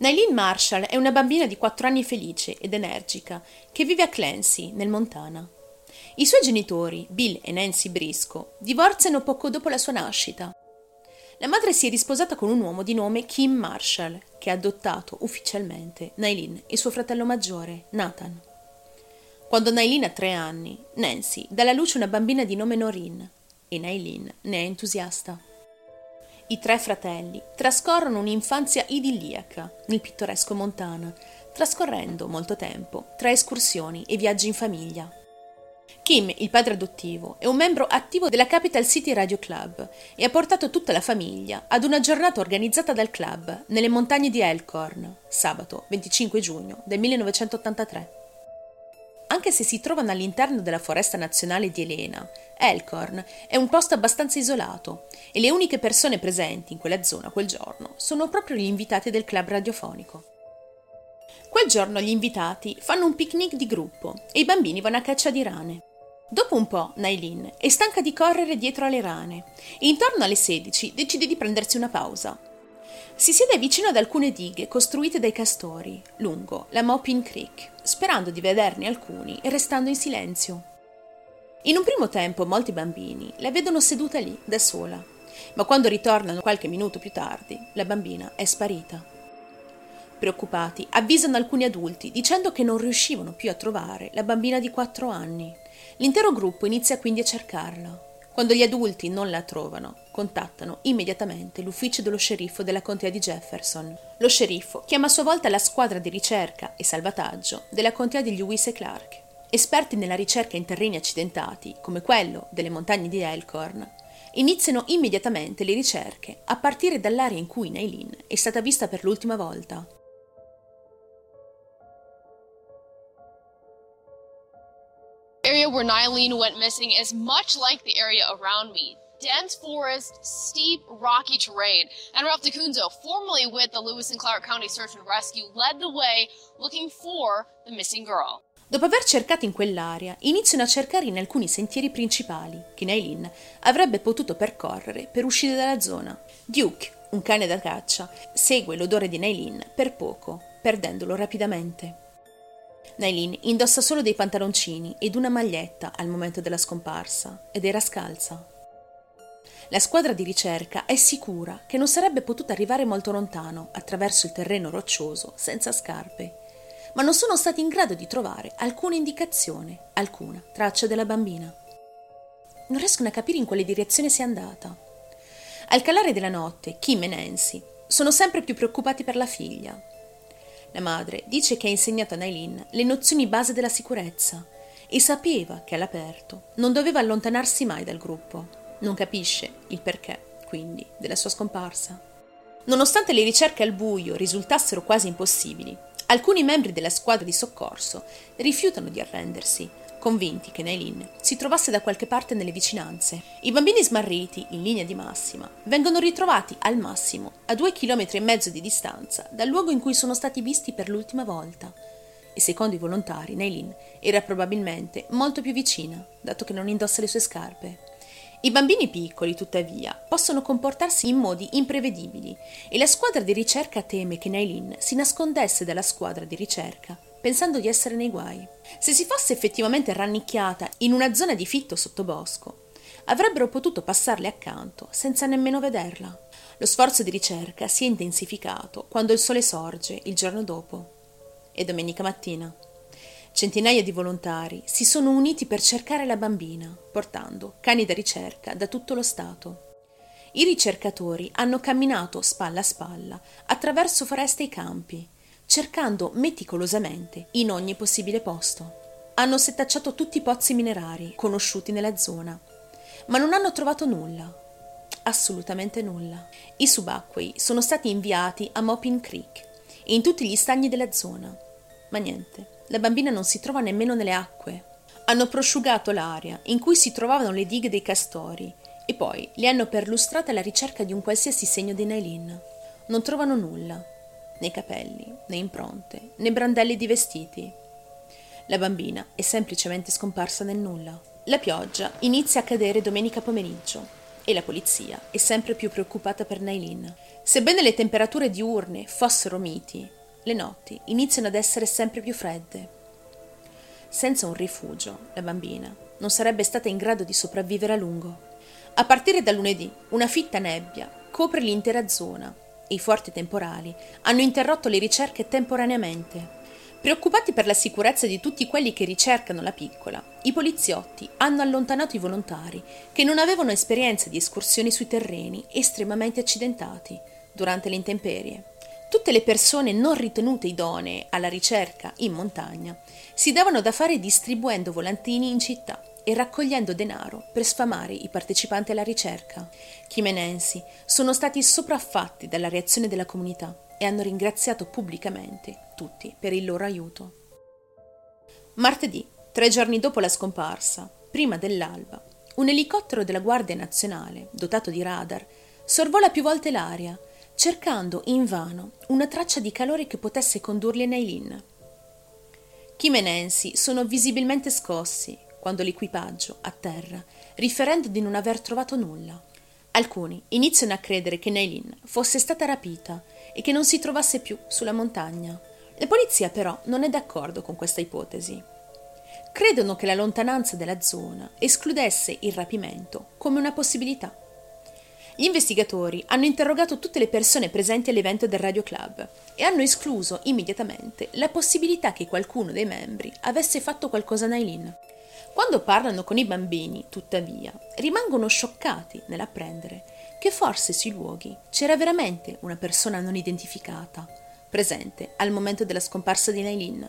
Nailin Marshall è una bambina di 4 anni felice ed energica che vive a Clancy, nel Montana. I suoi genitori, Bill e Nancy Briscoe, divorziano poco dopo la sua nascita. La madre si è risposata con un uomo di nome Kim Marshall, che ha adottato ufficialmente Nailin e suo fratello maggiore, Nathan. Quando Nailin ha tre anni, Nancy dà alla luce una bambina di nome Noreen e Nailin ne è entusiasta. I tre fratelli trascorrono un'infanzia idilliaca nel pittoresco Montana, trascorrendo molto tempo tra escursioni e viaggi in famiglia. Kim, il padre adottivo, è un membro attivo della Capital City Radio Club e ha portato tutta la famiglia ad una giornata organizzata dal club nelle montagne di Elkhorn, sabato 25 giugno del 1983. Anche se si trovano all'interno della foresta nazionale di Elena, Elkhorn è un posto abbastanza isolato e le uniche persone presenti in quella zona quel giorno sono proprio gli invitati del club radiofonico. Quel giorno gli invitati fanno un picnic di gruppo e i bambini vanno a caccia di rane. Dopo un po', Nailin è stanca di correre dietro alle rane e intorno alle 16 decide di prendersi una pausa. Si siede vicino ad alcune dighe costruite dai castori, lungo la Maupin Creek, sperando di vederne alcuni e restando in silenzio. In un primo tempo molti bambini la vedono seduta lì, da sola, ma quando ritornano qualche minuto più tardi, la bambina è sparita. Preoccupati, avvisano alcuni adulti dicendo che non riuscivano più a trovare la bambina di quattro anni. L'intero gruppo inizia quindi a cercarla. Quando gli adulti non la trovano, contattano immediatamente l'ufficio dello sceriffo della contea di Jefferson. Lo sceriffo chiama a sua volta la squadra di ricerca e salvataggio della contea di Lewis e Clark. Esperti nella ricerca in terreni accidentati, come quello delle montagne di Elkhorn, iniziano immediatamente le ricerche a partire dall'area in cui Nailin è stata vista per l'ultima volta. Where Nylene went missing is much like the area around me. Dense forest, steep, rocky terrain. And Ralph DeCunzo, formerly with the Lewis and Clark County Search and Rescue, led the way looking for the missing girl. Dopo aver cercato in quell'area, iniziano a cercare in alcuni sentieri principali che Nailin avrebbe potuto percorrere per uscire dalla zona. Duke, un cane da caccia, segue l'odore di Nailin per poco, perdendolo rapidamente. Nailin indossa solo dei pantaloncini ed una maglietta al momento della scomparsa ed era scalza. La squadra di ricerca è sicura che non sarebbe potuta arrivare molto lontano attraverso il terreno roccioso senza scarpe, ma non sono stati in grado di trovare alcuna indicazione, alcuna traccia della bambina. Non riescono a capire in quale direzione sia andata. Al calare della notte, Kim e Nancy sono sempre più preoccupati per la figlia la madre dice che ha insegnato a Nailin le nozioni base della sicurezza e sapeva che all'aperto non doveva allontanarsi mai dal gruppo. Non capisce il perché, quindi, della sua scomparsa. Nonostante le ricerche al buio risultassero quasi impossibili, alcuni membri della squadra di soccorso rifiutano di arrendersi convinti che Nailin si trovasse da qualche parte nelle vicinanze. I bambini smarriti, in linea di massima, vengono ritrovati al massimo a due chilometri e mezzo di distanza dal luogo in cui sono stati visti per l'ultima volta. E secondo i volontari, Nailin era probabilmente molto più vicina, dato che non indossa le sue scarpe. I bambini piccoli, tuttavia, possono comportarsi in modi imprevedibili e la squadra di ricerca teme che Nailin si nascondesse dalla squadra di ricerca pensando di essere nei guai. Se si fosse effettivamente rannicchiata in una zona di fitto sottobosco, avrebbero potuto passarle accanto senza nemmeno vederla. Lo sforzo di ricerca si è intensificato quando il sole sorge il giorno dopo. È domenica mattina. Centinaia di volontari si sono uniti per cercare la bambina, portando cani da ricerca da tutto lo Stato. I ricercatori hanno camminato spalla a spalla attraverso foreste e campi, cercando meticolosamente in ogni possibile posto. Hanno setacciato tutti i pozzi minerari conosciuti nella zona, ma non hanno trovato nulla. Assolutamente nulla. I subacquei sono stati inviati a Mopin Creek e in tutti gli stagni della zona. Ma niente, la bambina non si trova nemmeno nelle acque. Hanno prosciugato l'area in cui si trovavano le dighe dei castori e poi li hanno perlustrate alla ricerca di un qualsiasi segno di Nailin. Non trovano nulla né capelli, né impronte, né brandelli di vestiti. La bambina è semplicemente scomparsa nel nulla. La pioggia inizia a cadere domenica pomeriggio e la polizia è sempre più preoccupata per Nailin. Sebbene le temperature diurne fossero miti, le notti iniziano ad essere sempre più fredde. Senza un rifugio, la bambina non sarebbe stata in grado di sopravvivere a lungo. A partire da lunedì, una fitta nebbia copre l'intera zona i forti temporali hanno interrotto le ricerche temporaneamente. Preoccupati per la sicurezza di tutti quelli che ricercano la piccola, i poliziotti hanno allontanato i volontari che non avevano esperienza di escursioni sui terreni estremamente accidentati durante le intemperie. Tutte le persone non ritenute idonee alla ricerca in montagna si davano da fare distribuendo volantini in città e raccogliendo denaro per sfamare i partecipanti alla ricerca. Kim e Nancy sono stati sopraffatti dalla reazione della comunità e hanno ringraziato pubblicamente tutti per il loro aiuto. Martedì, tre giorni dopo la scomparsa, prima dell'alba, un elicottero della Guardia Nazionale, dotato di radar, sorvola più volte l'aria, cercando invano una traccia di calore che potesse condurli a Nailin. Kim e Nancy sono visibilmente scossi quando l'equipaggio atterra, riferendo di non aver trovato nulla. Alcuni iniziano a credere che Nailin fosse stata rapita e che non si trovasse più sulla montagna. La polizia però non è d'accordo con questa ipotesi. Credono che la lontananza della zona escludesse il rapimento come una possibilità. Gli investigatori hanno interrogato tutte le persone presenti all'evento del Radio Club e hanno escluso immediatamente la possibilità che qualcuno dei membri avesse fatto qualcosa a Nailin. Quando parlano con i bambini, tuttavia, rimangono scioccati nell'apprendere che forse sui luoghi c'era veramente una persona non identificata, presente al momento della scomparsa di Nailin.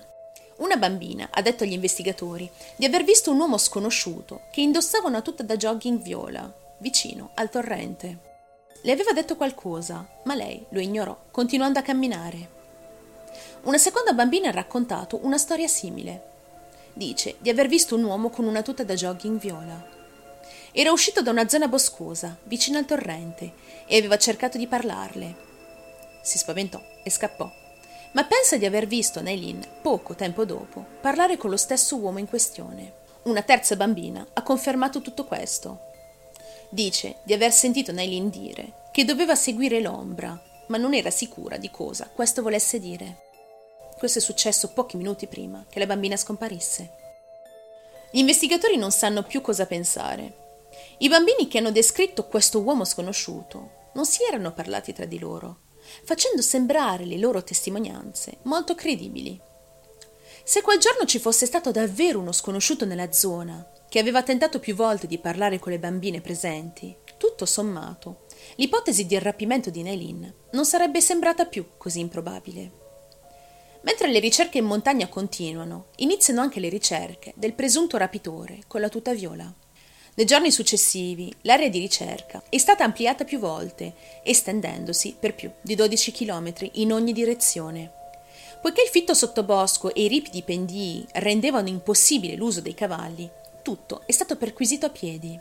Una bambina ha detto agli investigatori di aver visto un uomo sconosciuto che indossava una tuta da jogging viola, vicino al torrente. Le aveva detto qualcosa, ma lei lo ignorò, continuando a camminare. Una seconda bambina ha raccontato una storia simile. Dice di aver visto un uomo con una tuta da jogging viola. Era uscito da una zona boscosa, vicino al torrente, e aveva cercato di parlarle. Si spaventò e scappò. Ma pensa di aver visto Nailin, poco tempo dopo, parlare con lo stesso uomo in questione. Una terza bambina ha confermato tutto questo. Dice di aver sentito Nailin dire che doveva seguire l'ombra, ma non era sicura di cosa questo volesse dire. Questo è successo pochi minuti prima che la bambina scomparisse. Gli investigatori non sanno più cosa pensare. I bambini che hanno descritto questo uomo sconosciuto non si erano parlati tra di loro, facendo sembrare le loro testimonianze molto credibili. Se quel giorno ci fosse stato davvero uno sconosciuto nella zona, che aveva tentato più volte di parlare con le bambine presenti, tutto sommato, l'ipotesi di rapimento di Nailin non sarebbe sembrata più così improbabile. Mentre le ricerche in montagna continuano, iniziano anche le ricerche del presunto rapitore con la tuta viola. Nei giorni successivi l'area di ricerca è stata ampliata più volte, estendendosi per più di 12 km in ogni direzione. Poiché il fitto sottobosco e i ripidi pendii rendevano impossibile l'uso dei cavalli, tutto è stato perquisito a piedi.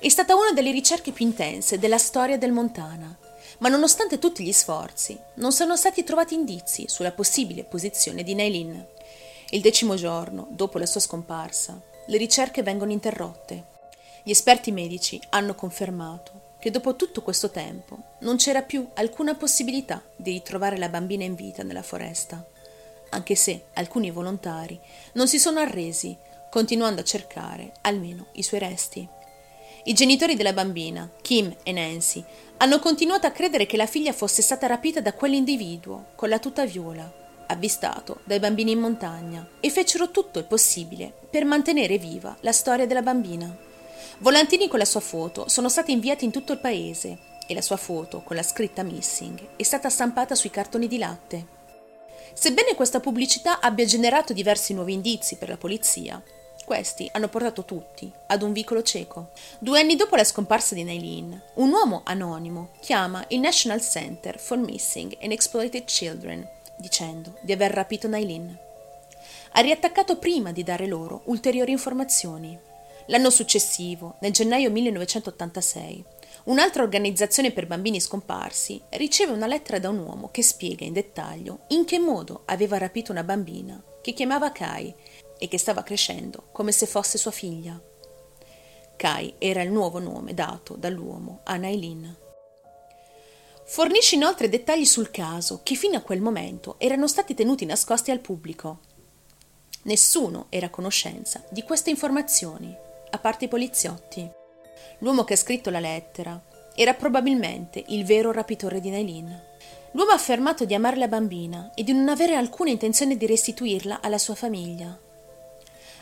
È stata una delle ricerche più intense della storia del Montana ma nonostante tutti gli sforzi, non sono stati trovati indizi sulla possibile posizione di Nailin. Il decimo giorno, dopo la sua scomparsa, le ricerche vengono interrotte. Gli esperti medici hanno confermato che dopo tutto questo tempo non c'era più alcuna possibilità di ritrovare la bambina in vita nella foresta, anche se alcuni volontari non si sono arresi, continuando a cercare almeno i suoi resti. I genitori della bambina, Kim e Nancy, hanno continuato a credere che la figlia fosse stata rapita da quell'individuo con la tuta viola, avvistato dai bambini in montagna, e fecero tutto il possibile per mantenere viva la storia della bambina. Volantini con la sua foto sono stati inviati in tutto il paese e la sua foto con la scritta missing è stata stampata sui cartoni di latte. Sebbene questa pubblicità abbia generato diversi nuovi indizi per la polizia, questi hanno portato tutti ad un vicolo cieco. Due anni dopo la scomparsa di Nailin, un uomo anonimo chiama il National Center for Missing and Exploited Children dicendo di aver rapito Nailin. Ha riattaccato prima di dare loro ulteriori informazioni. L'anno successivo, nel gennaio 1986, un'altra organizzazione per bambini scomparsi riceve una lettera da un uomo che spiega in dettaglio in che modo aveva rapito una bambina che chiamava Kai e che stava crescendo come se fosse sua figlia. Kai era il nuovo nome dato dall'uomo a Nailin. Fornisce inoltre dettagli sul caso che fino a quel momento erano stati tenuti nascosti al pubblico. Nessuno era a conoscenza di queste informazioni, a parte i poliziotti. L'uomo che ha scritto la lettera era probabilmente il vero rapitore di Nailin. L'uomo ha affermato di amare la bambina e di non avere alcuna intenzione di restituirla alla sua famiglia.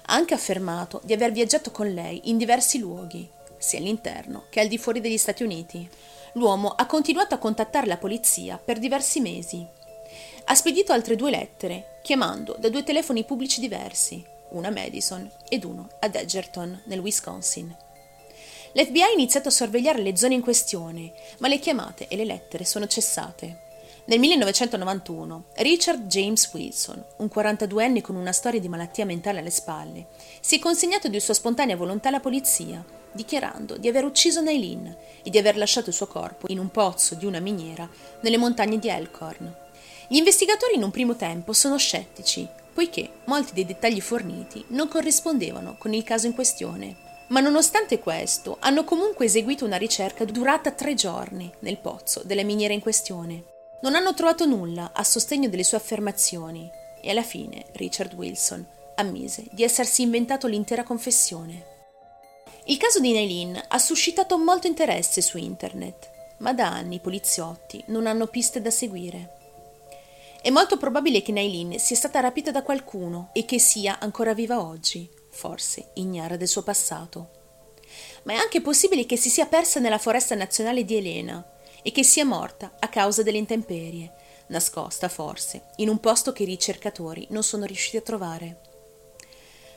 Ha anche affermato di aver viaggiato con lei in diversi luoghi, sia all'interno che al di fuori degli Stati Uniti l'uomo ha continuato a contattare la polizia per diversi mesi. Ha spedito altre due lettere, chiamando da due telefoni pubblici diversi, una a Madison ed uno ad Edgerton, nel Wisconsin. L'FBI ha iniziato a sorvegliare le zone in questione, ma le chiamate e le lettere sono cessate. Nel 1991 Richard James Wilson, un 42enne con una storia di malattia mentale alle spalle, si è consegnato di sua spontanea volontà alla polizia dichiarando di aver ucciso Nailin e di aver lasciato il suo corpo in un pozzo di una miniera nelle montagne di Elkhorn. Gli investigatori in un primo tempo sono scettici, poiché molti dei dettagli forniti non corrispondevano con il caso in questione. Ma nonostante questo, hanno comunque eseguito una ricerca durata tre giorni nel pozzo della miniera in questione. Non hanno trovato nulla a sostegno delle sue affermazioni e alla fine Richard Wilson ammise di essersi inventato l'intera confessione. Il caso di Nailin ha suscitato molto interesse su internet, ma da anni i poliziotti non hanno piste da seguire. È molto probabile che Nailin sia stata rapita da qualcuno e che sia ancora viva oggi, forse ignara del suo passato. Ma è anche possibile che si sia persa nella foresta nazionale di Elena e che sia morta a causa delle intemperie, nascosta forse in un posto che i ricercatori non sono riusciti a trovare.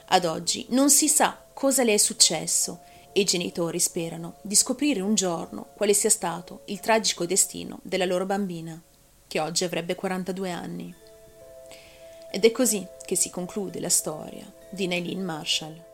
Ad oggi non si sa cosa le è successo e i genitori sperano di scoprire un giorno quale sia stato il tragico destino della loro bambina, che oggi avrebbe 42 anni. Ed è così che si conclude la storia di Nailin Marshall.